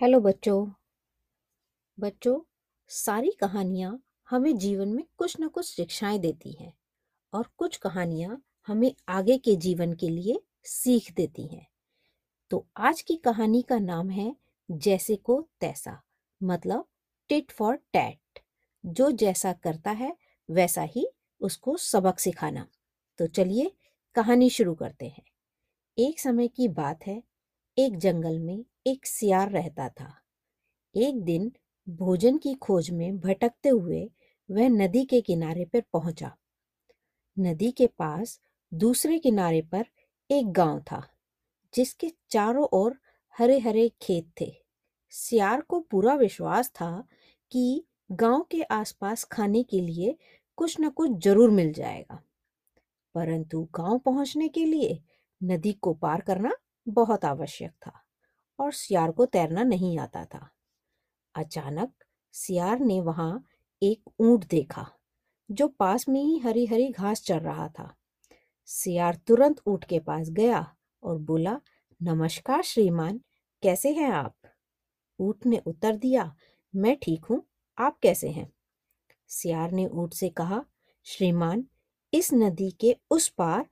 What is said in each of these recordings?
Hello बच्चों। बच्चों, सारी कहानियाँ हमें जीवन में कुछ न कुछ शिक्षाएँ देती हैं और कुछ कहानियाँ हमें आगे के जीवन के लिए सीख देती हैं। तो आज की कहानी का नाम है जैसे को तैसा मतलब टिट फॉर टैट। जो जैसा करता है, वैसा ही उसको सबक सिखाना। तो चलिए कहानी शुरू करते हैं। एक समय की बात है, एक जंगल में एक सियार रहता था। एक दिन भोजन की खोज में भटकते हुए वह नदी के किनारे पर पहुँचा। नदी के पास दूसरे किनारे पर एक गाँव था, जिसके चारों ओर हरे हरे खेत थे। सियार को पूरा विश्वास था कि गाँव के आसपास खाने के लिए कुछ न कुछ ज़रूर मिल जाएगा। परंतु गाँव पहुँचने के लिए नदी को पार करना बहुत आवश्यक था। और सियार को तैरना नहीं आता था। अचानक सियार ने वहाँ एक ऊँट देखा, जो पास में ही हरी हरी घास चर रहा था। सियार तुरंत ऊँट के पास गया और बोला, नमस्कार श्रीमान, कैसे हैं आप? ऊँट ने उत्तर दिया, मैं ठीक हूँ, आप कैसे हैं? सियार ने ऊँट से कहा, श्रीमान, इस नदी के उस पार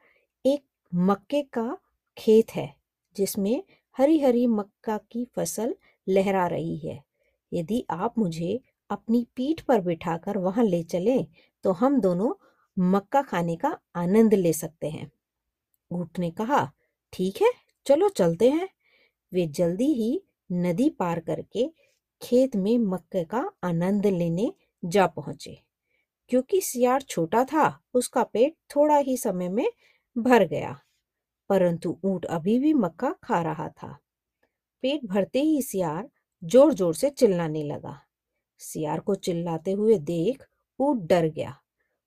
एक मक्के का खेत है, जिसमें हरी हरी मक्का की फ़सल लहरा रही है। यदि आप मुझे अपनी पीठ पर बिठाकर वहाँ ले चलें तो हम दोनों मक्का खाने का आनंद ले सकते हैं। ऊँट ने कहा, ठीक है, चलो चलते हैं। वे जल्दी ही नदी पार करके खेत में मक्के का आनंद लेने जा पहुँचे। क्योंकि सियार छोटा था, उसका पेट थोड़ा ही समय में भर गया। परंतु ऊँट अभी भी मक्का खा रहा था। पेट भरते ही सियार ज़ोर ज़ोर से चिल्लाने लगा। सियार को चिल्लाते हुए देख ऊँट डर गया।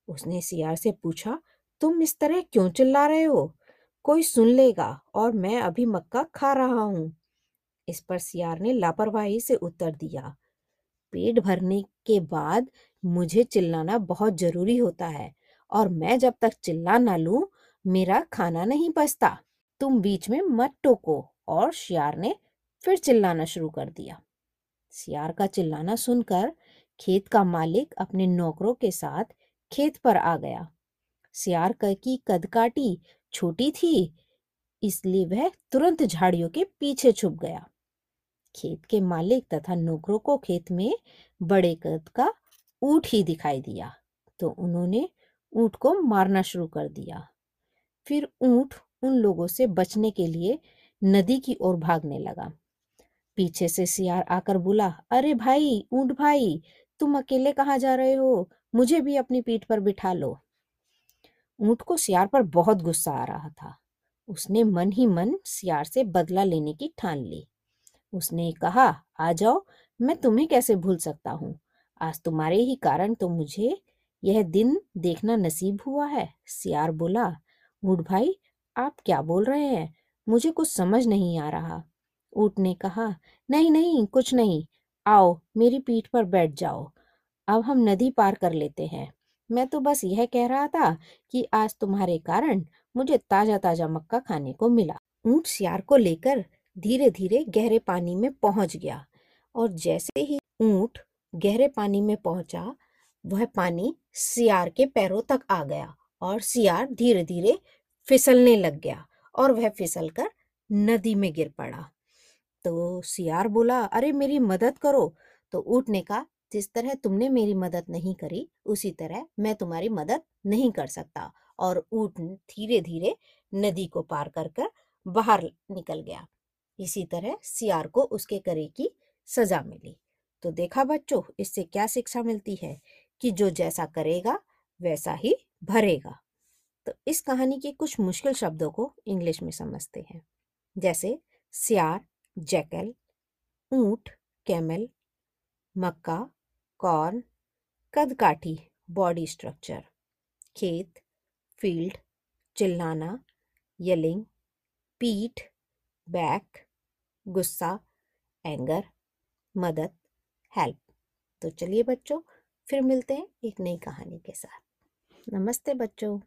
उसने सियार से पूछा, तुम इस तरह क्यों चिल्ला रहे हो? कोई सुन लेगा और मैं अभी मक्का खा रहा हूँ। इस पर सियार ने लापरवाही से उत्तर दिया, पेट भरने के बाद मुझे चिल्लाना बहुत ज़रूरी होता है और मैं जब तक चिल्ला ना लूँ मेरा खाना नहीं पचता। तुम बीच में मत टोको और शियार ने फिर चिल्लाना शुरू कर दिया। सियार का चिल्लाना सुनकर खेत का मालिक अपने नौकरों के साथ खेत पर आ गया। सियार की कदकाटी छोटी थी, इसलिए वह तुरंत झाड़ियों के पीछे छुप गया। खेत के मालिक तथा नौकरों को खेत में बड़े कद का ऊँट ही दिखाई दिया तो उन्होंने ऊँट को मारना शुरू कर दिया। फिर ऊँट उन लोगों से बचने के लिए नदी की ओर भागने लगा। पीछे से सियार आकर बोला, अरे भाई, ऊँट भाई, तुम अकेले कहाँ जा रहे हो? मुझे भी अपनी पीठ पर बिठा लो। ऊँट को सियार पर बहुत गुस्सा आ रहा था। उसने मन ही मन सियार से बदला लेने की ठान ली। उसने कहा, आ जाओ, मैं तुम्हें कैसे भूल सकता हूँ? आज तुम्हारे ही कारण तो मुझे यह दिन देखना नसीब हुआ है। सियार बोला ऊट भाई, आप क्या बोल रहे हैं? मुझे कुछ समझ नहीं आ रहा। ऊट ने कहा, नहीं नहीं, कुछ नहीं। आओ, मेरी पीठ पर बैठ जाओ। अब हम नदी पार कर लेते हैं। मैं तो बस यह कह रहा था कि आज तुम्हारे कारण मुझे ताज़ा ताज़ा मक्का खाने को मिला। ऊँट सियार को लेकर धीरे धीरे गहरे पानी में पहुँच गया और जैसे ही ऊँट गहरे पानी में पहुँचा, वह पानी सियार के पैरों तक आ गया। और सियार धीरे धीरे फिसलने लग गया और वह फिसल कर नदी में गिर पड़ा। तो सियार बोला, अरे, मेरी मदद करो। तो ऊँट ने कहा, जिस तरह तुमने मेरी मदद नहीं करी, उसी तरह मैं तुम्हारी मदद नहीं कर सकता। और ऊट धीरे धीरे नदी को पार कर कर बाहर निकल गया। इसी तरह सियार को उसके करे की सजा मिली। तो देखा बच्चों, इससे क्या शिक्षा मिलती है कि जो जैसा करेगा, वैसा ही भरेगा। तो इस कहानी के कुछ मुश्किल शब्दों को इंग्लिश में समझते हैं। जैसे सियार, जैकल, ऊँट, कैमल, मक्का, कॉर्न, कदकाठी, बॉडी स्ट्रक्चर, खेत, फ़ील्ड, चिल्लाना, यलिंग, पीठ, बैक, गुस्सा, एंगर, मदद, हेल्प। तो चलिए बच्चों, फिर मिलते हैं एक नई कहानी के साथ। नमस्ते बच्चों।